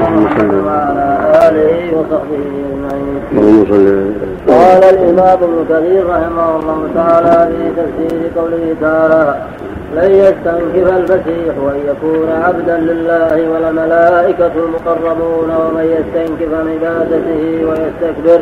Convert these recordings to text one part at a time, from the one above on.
وعلى اله وصحبه صل قال الامام ابن كثير رحمه الله تعالى في تفسير قوله تعالى لن يستنكف المسيح ان يكون عبدا لله ولا الملائكه المقربون ومن يستنكف عن عبادته ويستكبر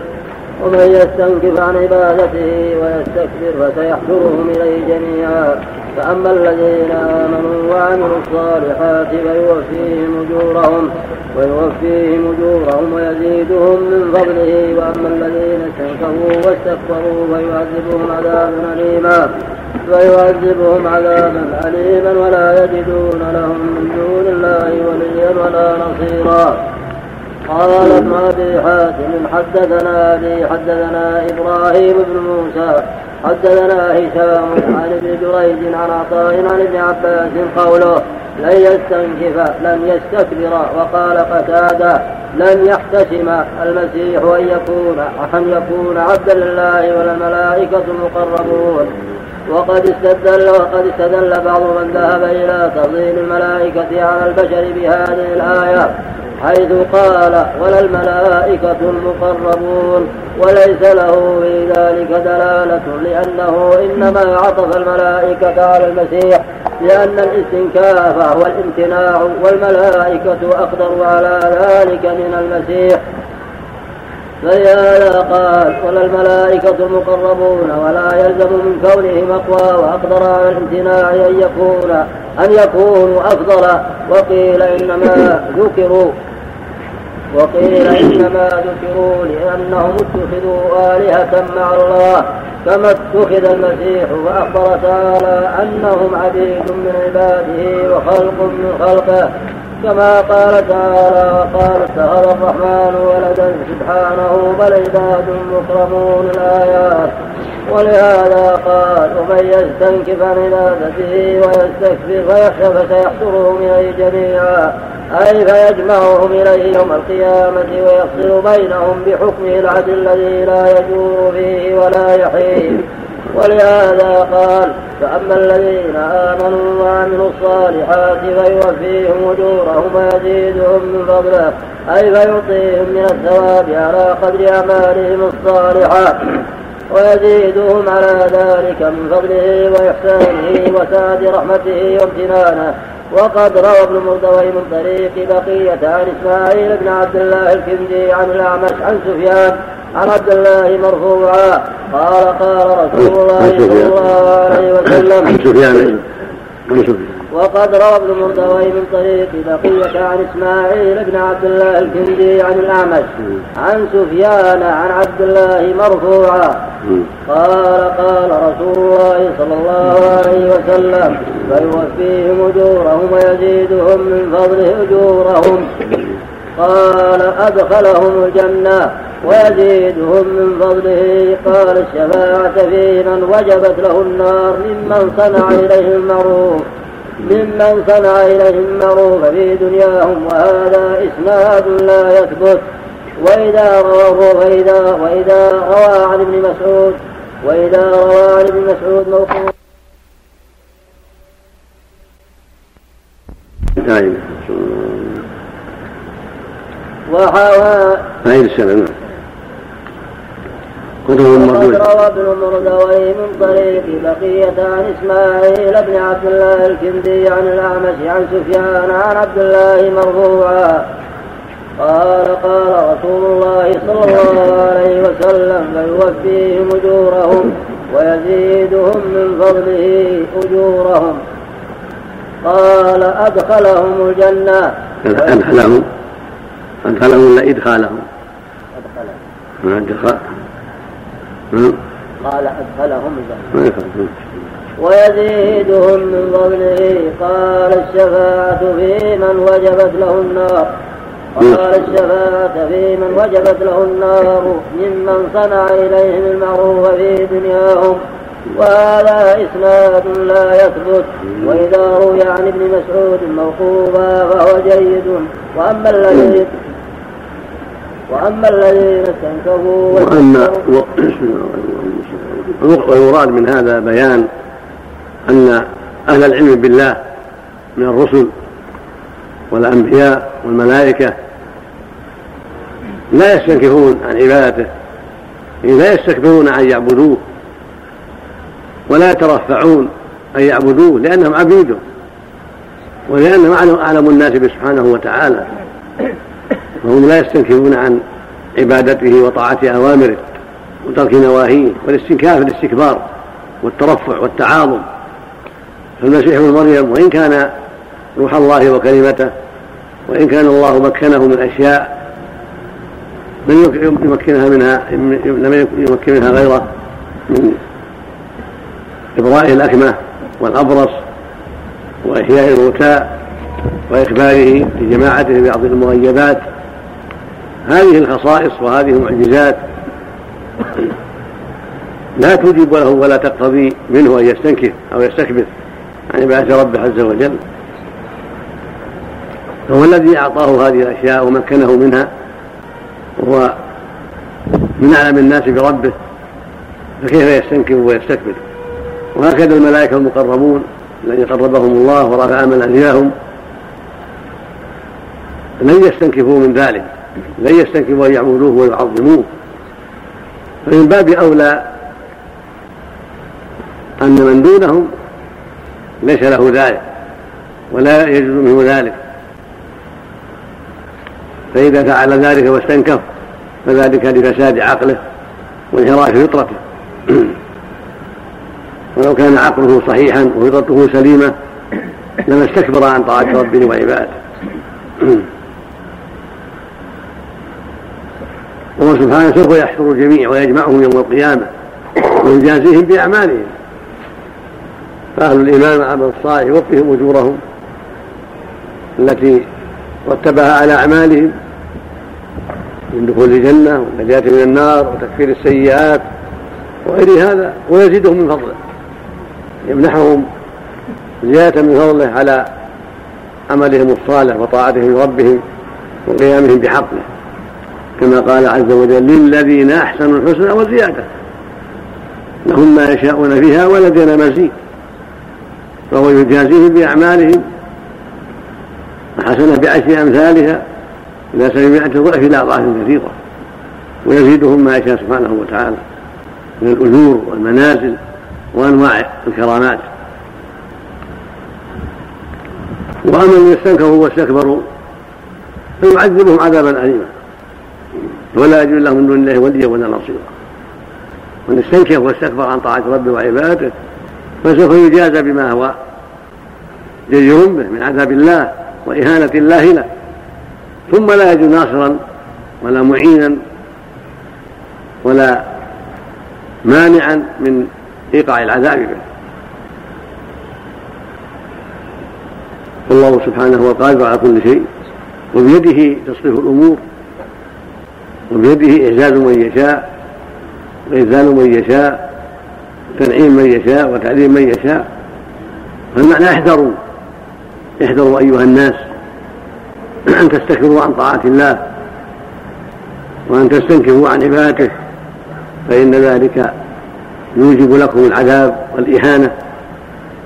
ومن يستنكف عن عبادته ويستكبر فسيحشرهم إليه جميعا. فأما الذين آمنوا وعملوا الصالحات فيوفيهم أجورهم ويوفيهم أجورهم ويزيدهم من فضله. وأما الذين استنكفوا واستكبروا فيعذبهم عذابا اليما فيعذبهم عذابا أليما ولا يجدون لهم من دون الله وليا ولا نصيرا. قال ابن أبي حاتم حدثنا أبي حدثنا إبراهيم بن موسى حدثنا هشام عن ابن جريج عن عطاء عن ابن عباس قوله لن يستنكف لن يستكبر وقال قتادة لن يحتشم المسيح أن يكون أن يكون عبدا لله ولا الملائكه المقربون وقد استدل وقد استدل بعض من ذهب إلى تفضيل الملائكة على البشر بهذه الآية. حيث قال ولا الملائكة المقربون وليس له في ذلك دلالة لأنه إنما عطف الملائكة على المسيح لأن الاستنكاف هو الامتناع والملائكة أقدر على ذلك من المسيح. فلهذا قال ولا الملائكة المقربون ولا يلزم من كونهم أقوى وأقدر على الامتناع أن يكون أن يكونوا أفضل. وقيل إنما ذكروا وقيل إنما ذكروا لأنهم اتخذوا آلهة مع الله كما اتخذ المسيح فأخبر تعالى أنهم عبيد من عباده وخلق من خلقه كما قال تعالى وقال اتخذ الرحمن ولدا سبحانه بل عباد مكرمون الآيات. ولهذا قال ومن يستنكف عن عبادته ويستكبر فيخشى فسيحشرهم إليه جميعا أي فيجمعهم إليه يوم القيامة ويفصل بينهم بحكمه العدل الذي لا يجور فيه ولا يحيل ولهذا قال فأما الذين آمنوا وعملوا الصالحات فيوفيهم أجورهم ويزيدهم من فضله أي فيعطيهم من الثواب على قدر أعمالهم الصالحة ويزيدهم على ذلك من فضله وإحسانه وسعة رحمته وامتنانه. وقد روى ابن مردوي من طريق بقية عن إسماعيل بن عبد الله الكندي عن الأعمش عن سفيان عن عبد الله مرفوعا. قال قال رسول الله صلى الله عليه وسلم. عن سفيان. وقد روى ابن مردوي من طريق بقية عن إسماعيل بن عبد الله الكندي عن الأعمش. عن سفيان عن عبد الله مرفوعا. قال قال رسول الله صلى الله عليه وسلم فيوفيهم أجورهم ويزيدهم من فضله أجورهم. قال أدخلهم الجنة ويزيدهم من فضله. قال الشفاعة في من وجبت له النار. ممن صنع إليه المعروف ممن صنع إليهم المعروف في دنياهم. وهذا إسناد لا يثبت. وإذا رواه فإذا وإذا روى عن ابن مسعود وإذا روى عن ابن مسعود موقوف. دائما وحوى هاي السنة نعم. كتب مردود روى ابن مردوي من طريق بقية عن إسماعيل بن عبد الله الكندي عن الأعمش عن سفيان عن عبد الله مرفوعا. قال قال رسول الله صلى الله عليه وسلم فيوفيهم أجورهم ويزيدهم من فضله أجورهم. قال أدخلهم الجنة. أدخلهم أدخلهم ولا إدخالهم؟ أدخلهم أدخل قال أدخلهم الجنة ويزيدهم من فضله قال الشفاعة في من وجبت له النار. قال الشفاعة في من وجبت له النار. ممن صنع إليهم المعروف في دنياهم. وهذا إسناد لا يثبت. وإذا روي عن ابن مسعود موقوفا فهو جيد. وأما الذين وأما الذين استنكفوا واستكبروا والمراد من هذا بيان أن أهل العلم بالله من الرسل والأنبياء والملائكة لا يستنكفون عن عبادته لا يستكبرون عن يعبدوه ولا يترفعون أن يعبدوه لأنهم عبيده ولأنهم أعلم الناس به سبحانه وتعالى. وهم لا يستنكفون عن عبادته وطاعة أوامره وترك نواهيه والاستنكاف الاستكبار والترفع والتعاظم. فالمسيح ابن مريم وإن كان روح الله وكلمته وإن كان الله مكنه من أشياء لم يمكنها منها لم يمكن منها غيره من إبراء الأكمة والأبرص وإحياء الموتى وإخباره لجماعته ببعض المغيبات هذه الخصائص وهذه المعجزات لا توجب له ولا تقتضي منه أن يستنكف أو يستكبر عن عبادة ربه عز وجل. فهو الذي أعطاه هذه الأشياء ومكنه منها وهو من أعلم الناس بربه فكيف يستنكف ويستكبر؟ وهكذا الملائكة المقربون الذين قربهم الله ورفع منازلهم لن يستنكفوا من ذلك. لن يستنكفوا أن يعبدوه ويعظموه. فمن باب أولى أن من دونهم ليس له ذلك ولا يجوز منه ذلك. فإذا فعل ذلك واستنكف فذلك لفساد عقله وانحراف فطرته. ولو كان عقله صحيحا وفطرته سليمة لما استكبر عن طاعة ربه وعباده. وهو سبحانه سوف يحشر الجميع ويجمعهم يوم القيامة ويجازيهم بأعمالهم. فأهل الإيمان والعمل الصالح يوفيهم أجورهم التي رتبها على أعمالهم من دخول الجنة والنجاة من النار وتكفير السيئات وغير هذا ويزيدهم من فضله. يمنحهم زيادة من فضله على عملهم الصالح وطاعتهم لربهم وقيامهم بحقه. كما قال عز وجل للذين أحسنوا الحسنى وزيادة. لهم ما يشاءون فيها ولدينا مزيد. فهو يجازيهم بأعمالهم. الحسنة بعشر أمثالها. إلى سبعمائة ضعف إلى أضعاف كثيرة. ويزيدهم ما يشاء سبحانه وتعالى. من الأجور والمنازل وأنواع الكرامات. وأما من استنكروا واستكبروا فيعذبهم عذابا أليما. ولا يجوز له من دون الله وليا ولا نصيرا. من استنكف واستكبر عن طاعة ربه وعبادته فسوف يجازى بما هو جدير به من عذاب الله وإهانة الله له. ثم لا يجد ناصرا ولا معينا ولا مانعا من إيقاع العذاب به. والله سبحانه هو القادر على كل شيء وبيده تصريف الأمور. وبيده إعزاز من يشاء واذلال من يشاء تنعيم من يشاء وتعليم من يشاء. فالمعنى احذروا احذروا أيها الناس أن تستكبروا عن طاعة الله وأن تستنكفوا عن عبادته فإن ذلك يوجب لكم العذاب والإهانة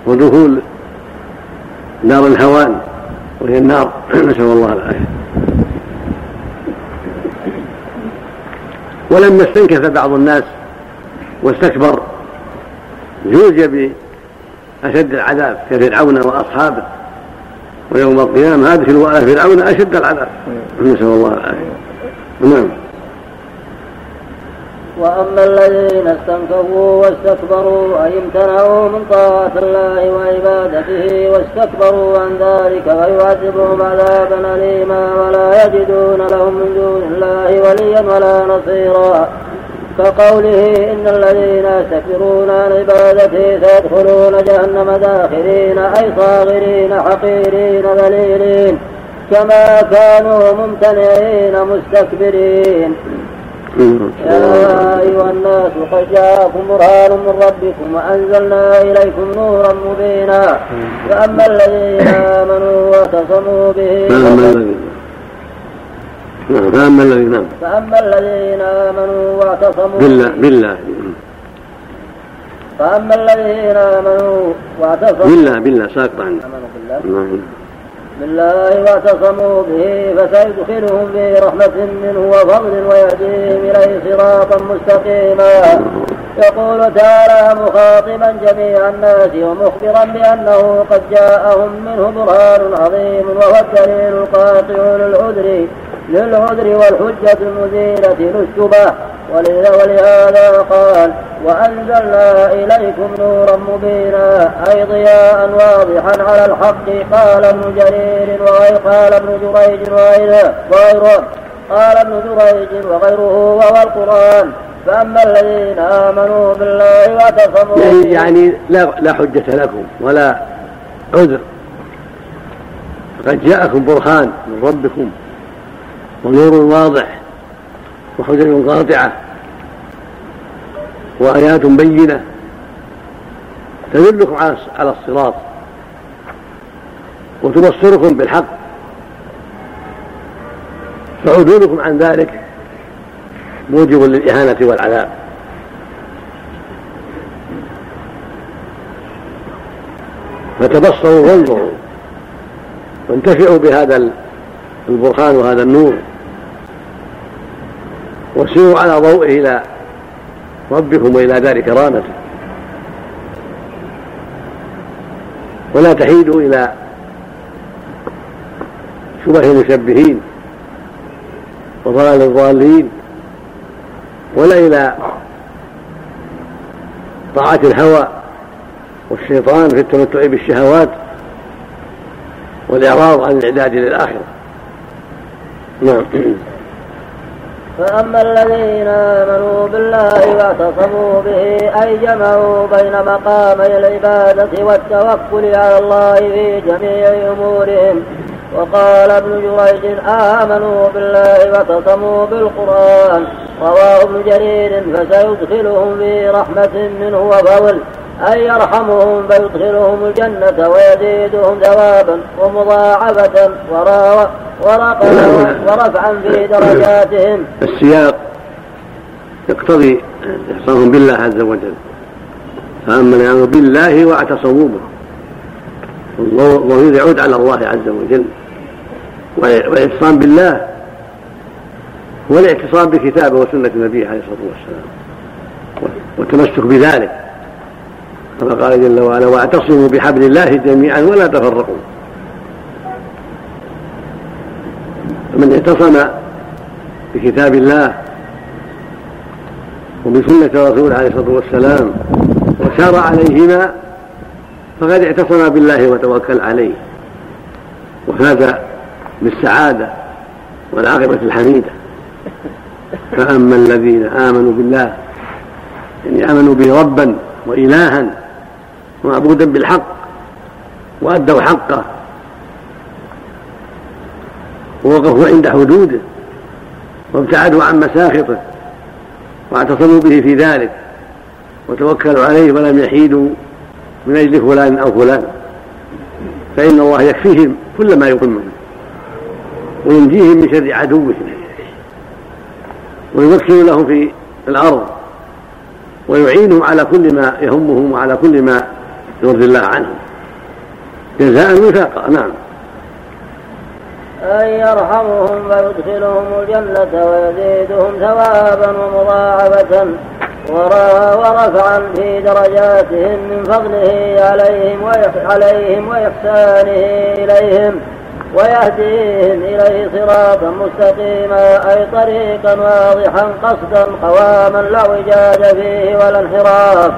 ودخول نار الهوان وهي النار. نسأل الله العافية. ولما استنكف بعض الناس واستكبر جوزي بأشد العذاب كفرعون وأصحابه ويوم القيامة. أدخلوا آل فرعون أشد العذاب. نسأل الله العافية. نعم. وأما الذين استنكفوا واستكبروا أي امتنعوا من طاعة الله وعبادته واستكبروا عن ذلك فيعذبهم عذابا أليما ولا يجدون لهم من دون الله وليا ولا نصيرا. كقوله إن الذين يستكبرون عن عبادته سيدخلون جهنم داخرين أي صاغرين حقيرين ذليلين كما كانوا ممتنعين مستكبرين. يا أيها الناس قد جاءكم برهان من ربكم وأنزلنا إليكم نورا مبينا. فأما الذين آمنوا واعتصموا به نعم فأما الذين نعم. فأما الذين آمنوا واعتصموا بالله بالله. فأما الذين آمنوا واعتصموا بالله بالله ساقط عنه آمنوا بالله. نعم. بالله واعتصموا به فسيدخلهم في رحمة منه وفضل ويهديهم إليه صراطا مستقيما. يقول تعالى مخاطبا جميع الناس ومخبرا بأنه قد جاءهم منه برهان عظيم وهو الدليل القاطع للعذر للعذر والحجة المزيلة للشبه. ولهذا قال وأنزلنا إليكم نورا مبينا أي ضياء واضحا على الحق قال ابن جرير وغير قال ابن جريج وغيره قال ابن جريج وغيره وهو القرآن. فأما الذين آمنوا بالله واعتصموا يعني, يعني لا, لا حجة لكم ولا عذر. قد جاءكم برهان من ربكم ونور واضح. وحجج قاطعة وآيات بينة تدلكم على الصراط وتبصركم بالحق فعدولكم عن ذلك موجب للإهانة والعذاب. فتبصروا وانظروا وانتفعوا بهذا البرهان وهذا النور. وسيروا على ضوئه إلى ربكم وإلى دار كرامته. ولا تحيدوا إلى شبه المشبهين وضلال الضالين ولا إلى طاعة الهوى والشيطان في التمتع بالشهوات والإعراض عن الإعداد للآخرة. نعم. فأما الذين آمنوا بالله واعتصموا به أي جمعوا بين مقامي العبادة والتوكل على الله في جميع أمورهم. وقال ابن جريج آمنوا بالله واعتصموا بالقرآن. رواه ابن جرير فسيدخلهم في رحمة منه وفضل. أي يرحمهم فيدخلهم الجنة ويزيدهم ثوابا ومضاعفة ورفعا في درجاتهم. السياق يقتضي اعتصامهم بالله عز وجل. فأما الإيمان بالله واعتصموا به والضمير يعود على الله عز وجل. والاعتصام بالله هو الاعتصام بكتابه وسنة النبي عليه الصلاة والسلام والتمسك بذلك. كما قال جل وعلا واعتصموا بحبل الله جميعا ولا تفرقوا. فمن اعتصم بكتاب الله وبسنة الرسول عليه الصلاة والسلام وسار عليهما فقد اعتصم بالله وتوكل عليه وفاز بالسعادة والعاقبة الحميدة. فأما الذين آمنوا بالله يعني آمنوا به ربا وإلها معبودا بالحق وأدوا حقه ووقفوا عند حدوده وابتعدوا عن مساخطه واعتصموا به في ذلك وتوكلوا عليه ولم يحيدوا من أجل فلان أو فلان. فإن الله يكفيهم كل ما يقمهم وينجيهم من شر عدوهم ويمكن لهم في الأرض ويعينهم على كل ما يهمهم وعلى كل ما يرضي الله عنهم. جزاء وفاقا نعم. أن يرحمهم ويدخلهم الجنة ويزيدهم ثوابا ومضاعفة. ورفعا في درجاتهم من فضله عليهم عليهم وإحسانه إليهم. ويهديهم إليه صراطا مستقيما أي طريقا واضحا قصدا قواما لا وجاد فيه ولا انحراف.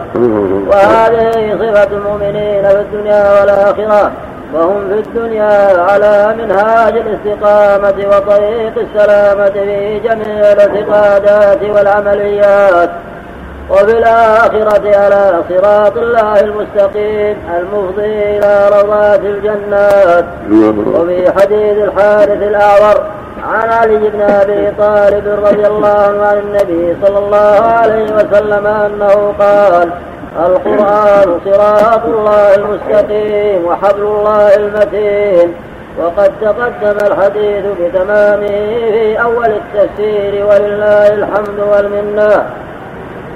وهذه صفة المؤمنين في الدنيا والآخرة. وهم في الدنيا على منهاج الاستقامة وطريق السلامة في جميع الاعتقادات والعمليات. وفي الآخرة على صراط الله المستقيم المفضي إلى روضات الجنات. وفي حديث الحارث الأعور عن علي بن أبي طالب رضي الله عن النبي صلى الله عليه وسلم أنه قال القرآن صراط الله المستقيم وحبل الله المتين. وقد تقدم الحديث بتمامه في أول التفسير ولله الحمد والمنة.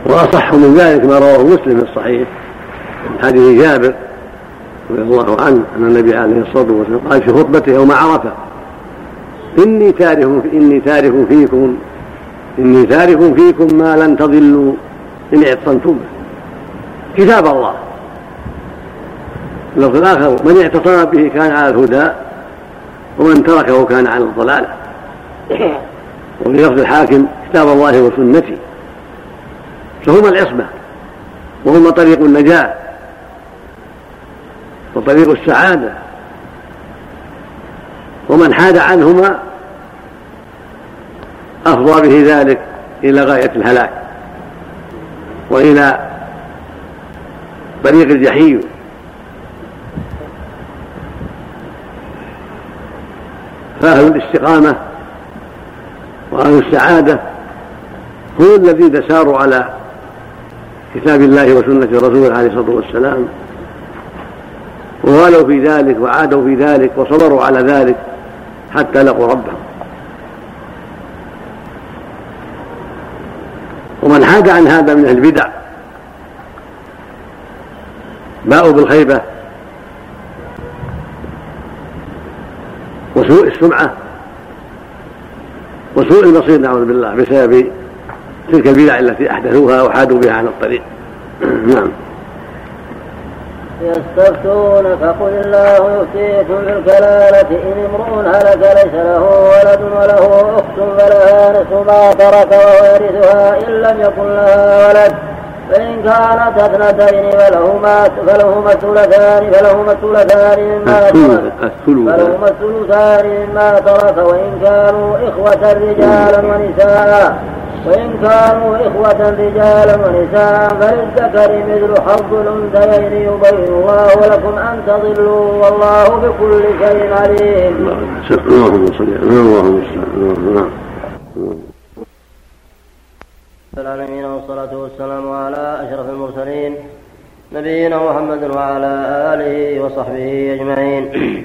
وأصح من ذلك ما رواه مسلم في الصحيح من حديث جابر رضي الله عنه أن النبي عليه الصلاة والسلام قال في خطبته يوم عرفة إني تارك إني تارك فيكم إني تارك فيكم ما لن تضلوا إن اعتصمتم. كتاب الله. اللفظ الآخر من اعتصم به كان على الهدى ومن تركه كان على الضلالة. وفي لفظ الحاكم كتاب الله وسنتي. فهما العصمة وهما طريق النجاة وطريق السعادة. ومن حاد عنهما أفضى به ذلك إلى غاية الهلاك وإلى طريق الجحيم. فأهل الاستقامة وأهل السعادة هم الذين ساروا على كتاب الله وسنة رسوله عليه الصلاة والسلام وغالوا في ذلك وعادوا في ذلك وصبروا على ذلك حتى لقوا ربهم. ومن حاد عن هذا من البدع باءوا بالخيبة وسوء السمعة وسوء المصير نعوذ بالله بسبب تلك البدع التي أحدثوها وحادوا بها عن الطريق. نعم. يستفتون فقل الله يفتيكم في الكلالة إن امرؤ هلك ليس له ولد وله أخت فلها نصف ما ترك وهو يرثها إن لم يكن لها ولد. فإن كانت اثنتين فلهما فلهما الثلثان فلهما الثلثان مما ترك. فلهما الثلثان مما ترك. وإن كانوا إخوة رجالا ونساء وإن كانوا إخوة رجالا ونساء فللذكر مثل حظ الأنثيين يبين الله لكم أن تضلوا والله بكل شيء عليم. اللهم صل اللهم صل العالمين والصلاة والسلام على أشرف المرسلين نبينا محمد وعلى آله وصحبه أجمعين.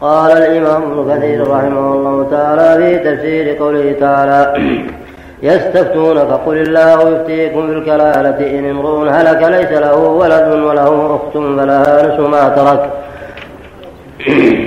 قال الإمام ابن كثير رحمه الله تعالى في تفسير قوله تعالى يستفتون فقل الله يفتيكم في الكلالة إن امرؤ هلك ليس له ولد وله أخت فلها نصف ما ترك.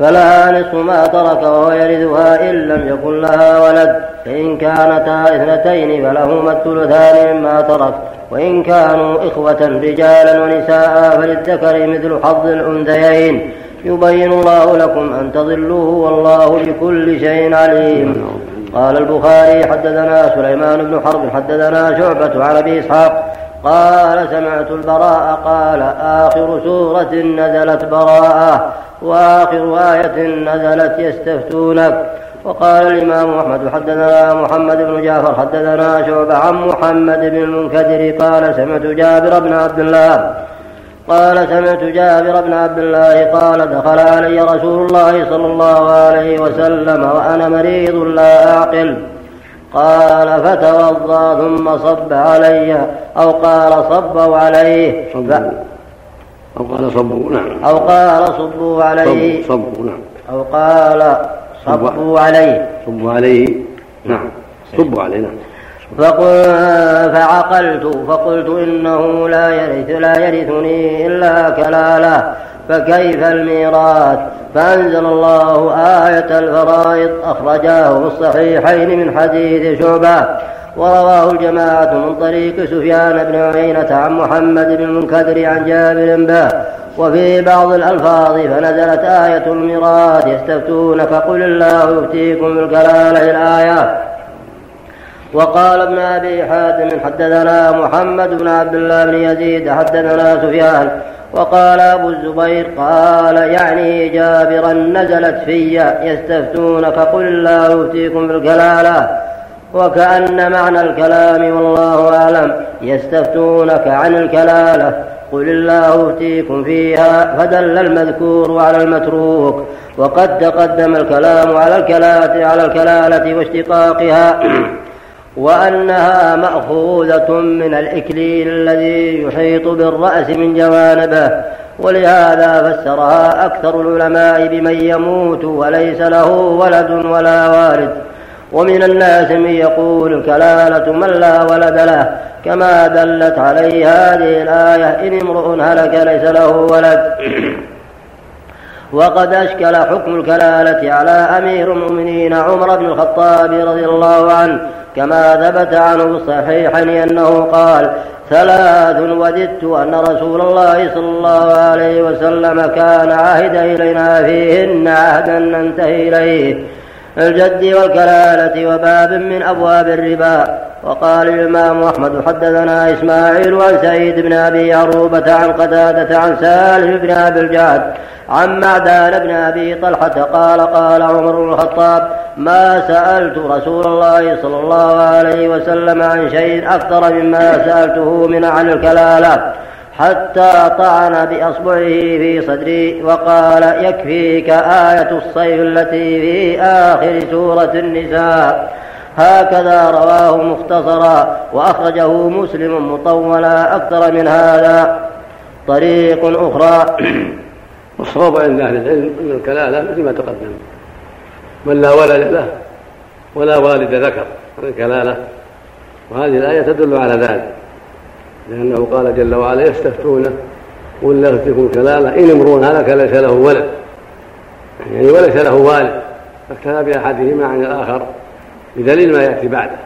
فلها نصف ما ترك وهو يرثها إن لم يكن لها ولد. فإن كانتا اثنتين فلهما الثلثان مما ترك. وإن كانوا إخوة رجالا ونساء فللذكر مثل حظ الأنثيين. يبين الله لكم أن تضلوا والله بكل شيء عليم. قال البخاري حدثنا سليمان بن حرب حدثنا شعبة عن أبي إسحاق. قال سمعت البراء قال آخر سورة نزلت براءة. وآخر آية نزلت يستفتونك. وقال الإمام أحمد حدثنا محمد بن جعفر حدثنا شعبة عن محمد بن المنكدر قال سمعت جابر بن عبد الله. قال سمعت جابر بن عبد الله قال دخل علي رسول الله صلى الله عليه وسلم وأنا مريض لا أعقل. قال فتوضأ ثم صب علي أو قال صبوا عليه. ف... أو قال صبوا نعم. أو قال صبوا عليه. صبوا نعم. أو قال صبوا عليه. صبوا عليه نعم. صبوا عليه نعم. فقل فعقلت فقلت إنه لا يرث لا يرثني إلا كلالة. فكيف الميراث؟ فأنزل الله آية الفرائض أخرجاه في الصحيحين من حديث شعبة. ورواه الجماعة من طريق سفيان بن عيينة عن محمد بن المنكدر عن جابر به. وفي بعض الألفاظ فنزلت آية الميراث يستفتونك قل الله يفتيكم بالكلالة الآيات وقال ابن أبي حاتم حدثنا محمد بن عبد الله بن يزيد حدثنا سفيان. وقال أبو الزبير قال يعني جابرا نزلت في يستفتونك قل الله يفتيكم بالكلاله وكأن معنى الكلام والله أعلم. يستفتونك عن الكلالة. قل الله يفتيكم فيها فدل المذكور على المتروك. وقد تقدم الكلام على الكلالة على الكلالة واشتقاقها. وأنها مأخوذة من الإكليل الذي يحيط بالرأس من جوانبه. ولهذا فسرها أكثر العلماء بمن يموت وليس له ولد ولا والد. ومن الناس من يقول الكلالة من لا ولد له كما دلت عليه هذه الآية إن امرؤ هلك ليس له ولد. وقد أشكل حكم الكلالة على أمير المؤمنين عمر بن الخطاب رضي الله عنه كما ثبت عنه الصحيحين أنه قال ثلاث وددت أن رسول الله صلى الله عليه وسلم كان عهد إلينا فيهن عهدا ننتهي إليه. الجد والكلالة وباب من أبواب الربا. وقال الإمام أحمد حدثنا إسماعيل عن سعيد بن أبي عروبة عن قتادة عن سالم بن أبي الجعد عن معدان بن أبي طلحة قال قال عمر بن الخطاب ما سألت رسول الله صلى الله عليه وسلم عن شيء أكثر مما سألته من عن الكلالة. حتى طعن بأصبعه في صدري وقال يكفيك آية الصيف التي في آخر سورة النساء. هكذا رواه مختصرا وأخرجه مسلم مطولا أكثر من هذا. طريق أخرى. والصواب عند أهل العلم أن الكلالة مثل ما تقدم. من لا ولد له ولا والد ذكر الكلالة. وهذه الآية تدل على ذلك. لأنه قال جل وعلا يستفتونه قل لا تكن كلالة إن امرؤ هلك ليس له ولد. يعني وليس له والد. فاكتفى بأحدهما عن الآخر بدليل ما يأتي بعده.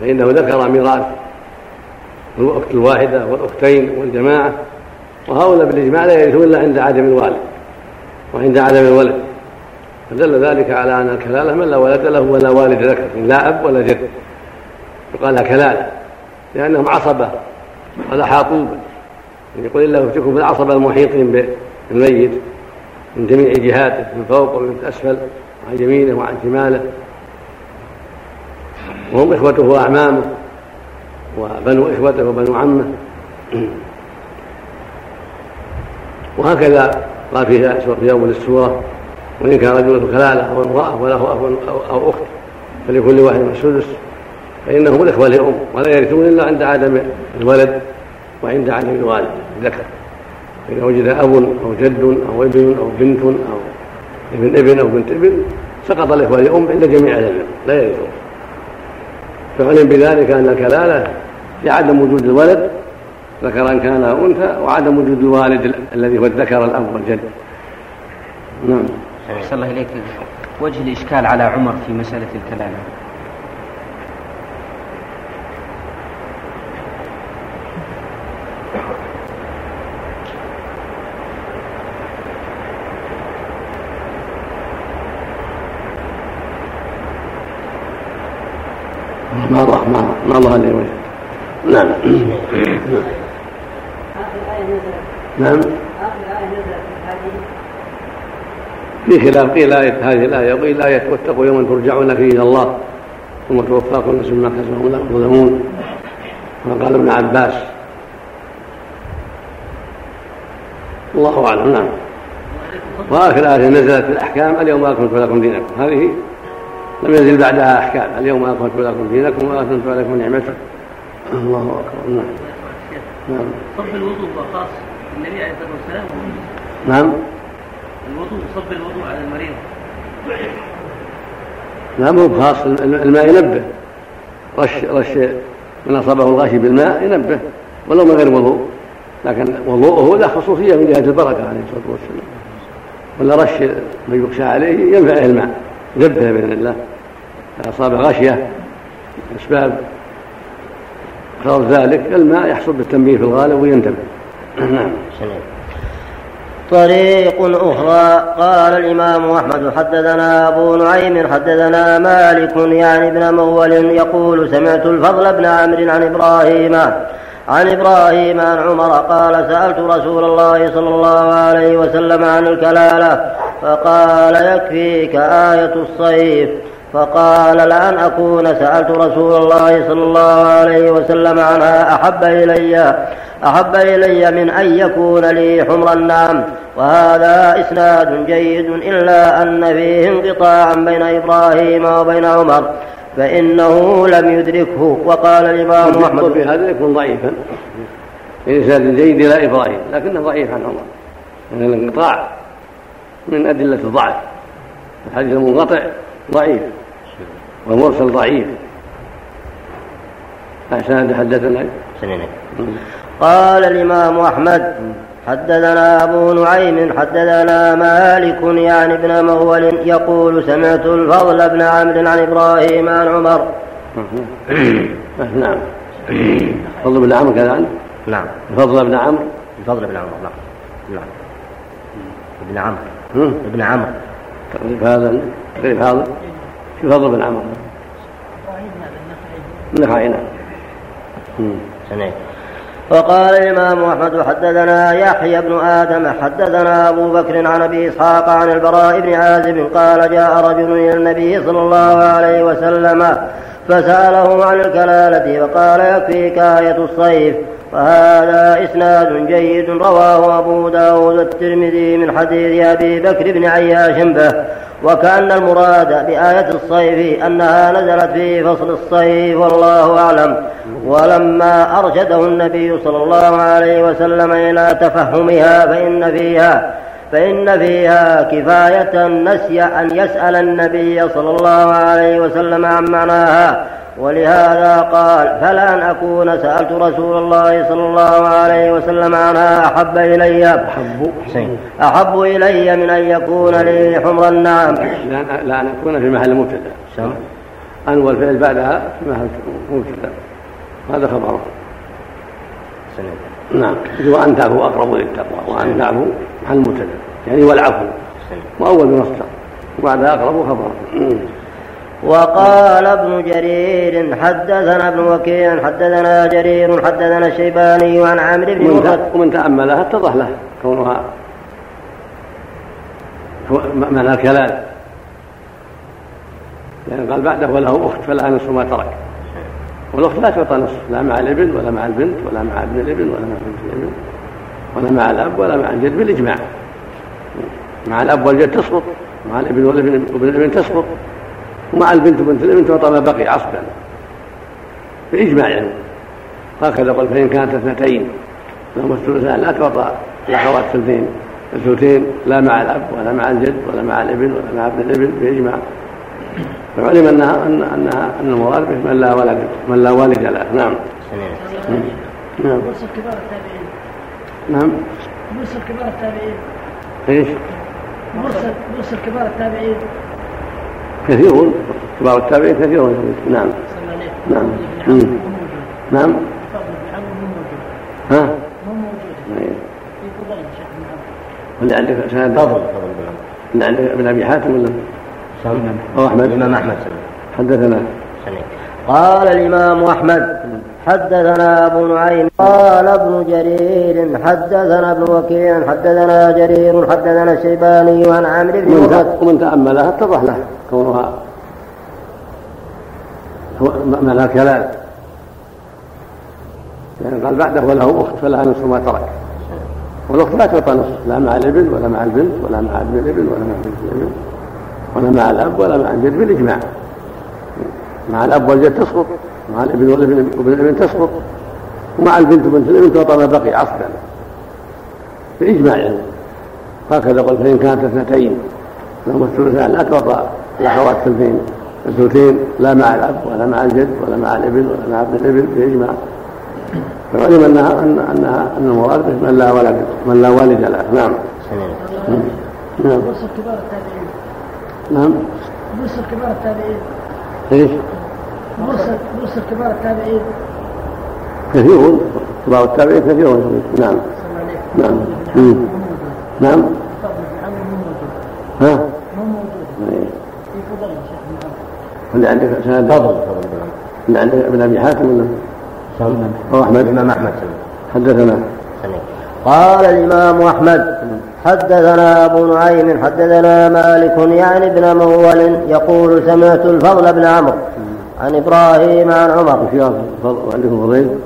فإنه ذكر ميراث الأخت الواحدة والأختين والجماعة. وهؤلاء بالإجماع لا يرثون إلا عند عدم الوالد وعند عدم الولد. فدل ذلك على أن الكلالة من لا ولد له ولا والد ذكر لا أب ولا جد. يقال كلالة. لأنهم عصبة ولا حاطوبة يقول الله يفتكم بالعصبة المحيطين بالميت من جميع جهاته من فوق ومن أسفل وعن يمينه وعن شماله. وهم إخوته وأعمامه وبنو إخوته وبنو عمه. وهكذا قال في أول السورة وإن كان رجل كلالة أو امرأة وله أخ أو أخت فلكل واحد من السدس فإنهم الإخوة لأم ولا يرثون إلا عند عدم الولد وعند عدم الوالد ذكر. فإذا وجد أب أو جد أو ابن أو بنت أو ابن ابن أو بنت ابن سقط الإخوة لأم عند جميع العلم لا يرثون فعلم بذلك أن الكلالة لعدم وجود الولد ذكرا كان أو أنثى وعدم وجود الوالد الذي هو الذكر الأب والجد. نعم. أحسن الله إليك وجه الإشكال على عمر في مسألة الكلالة. ما ظهر ما ما ظهر لي وجه نعم. نعم. في خلاف قيل آية هذه الآية وقيل آية واتقوا يوما ترجعون فيه إلى الله. ثم توفى كل نفس ما كسبوا لا تظلمون. قال ابن عباس. الله أعلم. نعم. وآخر آية نزلت في الأحكام. اليوم أكملت لكم دينكم. هذه لم ينزل بعدها أحكام. اليوم أكملت لكم دينكم وأتممت عليكم نعمتي الله أكبر. نعم. نعم. صب الوضوء خاص النبي عليه الصلاة والسلام نعم. الوضوء صب الوضوء على المريض. لا مو خاص الماء ينبه. رش رش من أصابه الغاشي بالماء ينبه. ولو من غير وضوء. لكن وضوءه له خصوصية من جهة البركة عليه الصلاة والسلام. ولا رش من يخشى عليه ينفعه الماء. ينبه بإذن الله. أصاب غاشية. أسباب. غير ذلك. الماء يحصل بالتنبيه في الغالب وينتبه نعم. طريق أخرى. قال الإمام أحمد حدثنا أبو نعيم حدثنا مالك يعني ابن مول يقول سمعت الفضل بن عمرو عن إبراهيم عن إبراهيم عن عمر قال سألت رسول الله صلى الله عليه وسلم عن الكلالة فقال يكفيك آية الصيف فقال لأن أكون سألت رسول الله صلى الله عليه وسلم عنها أحب إلي أحب إلي من أن يكون لي حمر النعم وهذا إسناد جيد إلا أن فيه انقطاعا بين إبراهيم وبين عمر. فإنه لم يدركه. وقال الإمام أحمد في هذا يكون ضعيفا. إسناد جيد إلى إبراهيم لكنه ضعيف عن عمر. لأن الانقطاع من أدلة الضعف. الحديث المنقطع ضعيف والمرسل ضعيف. أحسن حدثنا قال الإمام أحمد حدثنا أبو نعيم حدثنا مالك يعني ابن مغول يقول سمعت الفضل بن عمرو عن إبراهيم عن عمر. نعم. الفضل بن عمرو كذا نعم. الفضل بن عمرو؟ الفضل بن عمرو نعم. نعم. ابن عمرو. ابن عمرو. تقريب هذا تقريب هذا. في فضل بن عمرو. النخعي. نعم. وقال الإمام أحمد حدثنا يحيى بن آدم حدثنا أبو بكر عن أبي إسحاق عن البراء بن عازب قال جاء رجل إلى النبي صلى الله عليه وسلم فسأله عن الكلالة وقال يكفيك آية الصيف. وهذا إسناد جيد رواه أبو داود الترمذي من حديث أبي بكر بن عياش به وكأن المراد بآية الصيف أنها نزلت في فصل الصيف والله أعلم. ولما أرشده النبي صلى الله عليه وسلم إلى تفهمها فإن فيها فإن فيها كفاية نسي أن يسأل النبي صلى الله عليه وسلم عن معناها. ولهذا قال فلا أن أكون سألت رسول الله صلى الله عليه وسلم عنها أحب إلي. أحب. أحب إلي من أن يكون لي حمر النعم. لا أن أكون في محل مبتدأ. أن والفعل بعدها في محل مبتدأ. هذا خبره. نعم. وأن تعفو أقرب للتقوى وأن تعفو محل مبتدأ. يعني والعفو. وأول بمصدر وبعدها أقرب خبره. وقال ابن جرير حدثنا ابن وكيع حدثنا جرير حدثنا الشيباني عن عمرو بن مرد ومن تأملها اتضح له كونها معنى الكلام. لأن قال بعده وله أخت فلها نصف ما ترك. والأخت لا تعطى نصف لا مع الابن ولا مع البنت ولا مع ابن الابن ولا مع بنت الابن ولا مع الأب ولا مع الجد بالإجماع. مع الأب والجد تسقط مع الابن والابن وابن الابن تسقط ومع ألبنت وبنت الابن تعطى ما بقي عصبا. بإجماع يعني. هكذا قال فإن كانت اثنتين لهما الثلثان لا تعطى الأخوات الثلثين الثلثين لا مع الأب ولا مع الجد ولا مع الإبن ولا مع ابن الإبن بإجماع. فعلم أنها أن أنها أن المراد به من لا ولد من لا والد له. نعم. نعم. كبار التابعين. نعم. مرسل كبار التابعين. إيش؟ مرسل مرسل كبار التابعين. كثيرون كبار التابعين كثيرون. نعم. نعم. نعم. ها؟ اللي عندك سند فضل اللي عندك ابن أبي حاتم ولا؟ أو أحمد. الامام أحمد حدثنا. قال الإمام أحمد حدثنا أبو نعيم قال ابن جرير حدثنا ابن وكيع حدثنا جرير حدثنا الشيباني عن عمرو بن ومن تأملها اتضح له كونها معنى كلام. يعني قال بعده وله أخت فلها نصف ما ترك. والأخت لا تعطى نصف لا مع الابن ولا مع البنت ولا مع ابن الابن ولا مع بنت الابن ولا مع الأب ولا مع الجد بالإجماع. مع الأب والجد تسقط مع الابن والابن وابن الابن تسقط. ومع البنت وبنت الابن تعطى ما بقي عصبا. بإجماع يعني. هكذا قل فإن كانت اثنتين لهما الثلثان لا تعطى الاخوات الثلثين. الثلثين لا مع الأب ولا مع الجد ولا مع الابن ولا مع ابن الابن بإجماع. فعلم انها ان انها أن المراد به من لا ولد من لا والد له. نعم. نعم. مرسل كبار التابعين. نعم. مرسل كبار التابعين. إيش؟ كبار التابعين كثيرون. كبار التابعين كثيرون. نعم. نعم. نعم. ها؟ مو موجود إيه. في فضل يا شيخ محمد اللي عندك سند؟ فضل اللي عندك ابن أبي حاتم ولا؟ أو أحمد. الامام احمد حدثنا. قال الإمام أحمد حدثنا أبو نعيم حدثنا مالك يعني ابن مغول يقول سمعت الفضل بن عمرو. عن إبراهيم عن عمر. وفي وعندكم فضيل.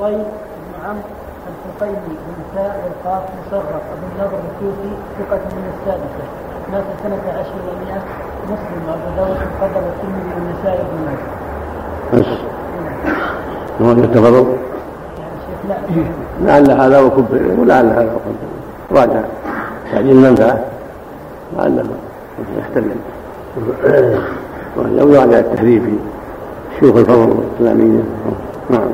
فضيل بن عمرو الحقيني بن ساء والقاف مصرف ابن نضر الكوفي ثقة من السادسة. مات سنة عشر ومئة مسلم وأبو داود القدر والترمذي والنسائي بن ماجه. بس. هو التفضل يعني شيخ لا. لعل هذا وكبر ولعل هذا وكبر راجع. تعجيل المنفعة. لعله يحتمل. لو يراجع التهذيب. في شيوخ الفضل الإسلامية نعم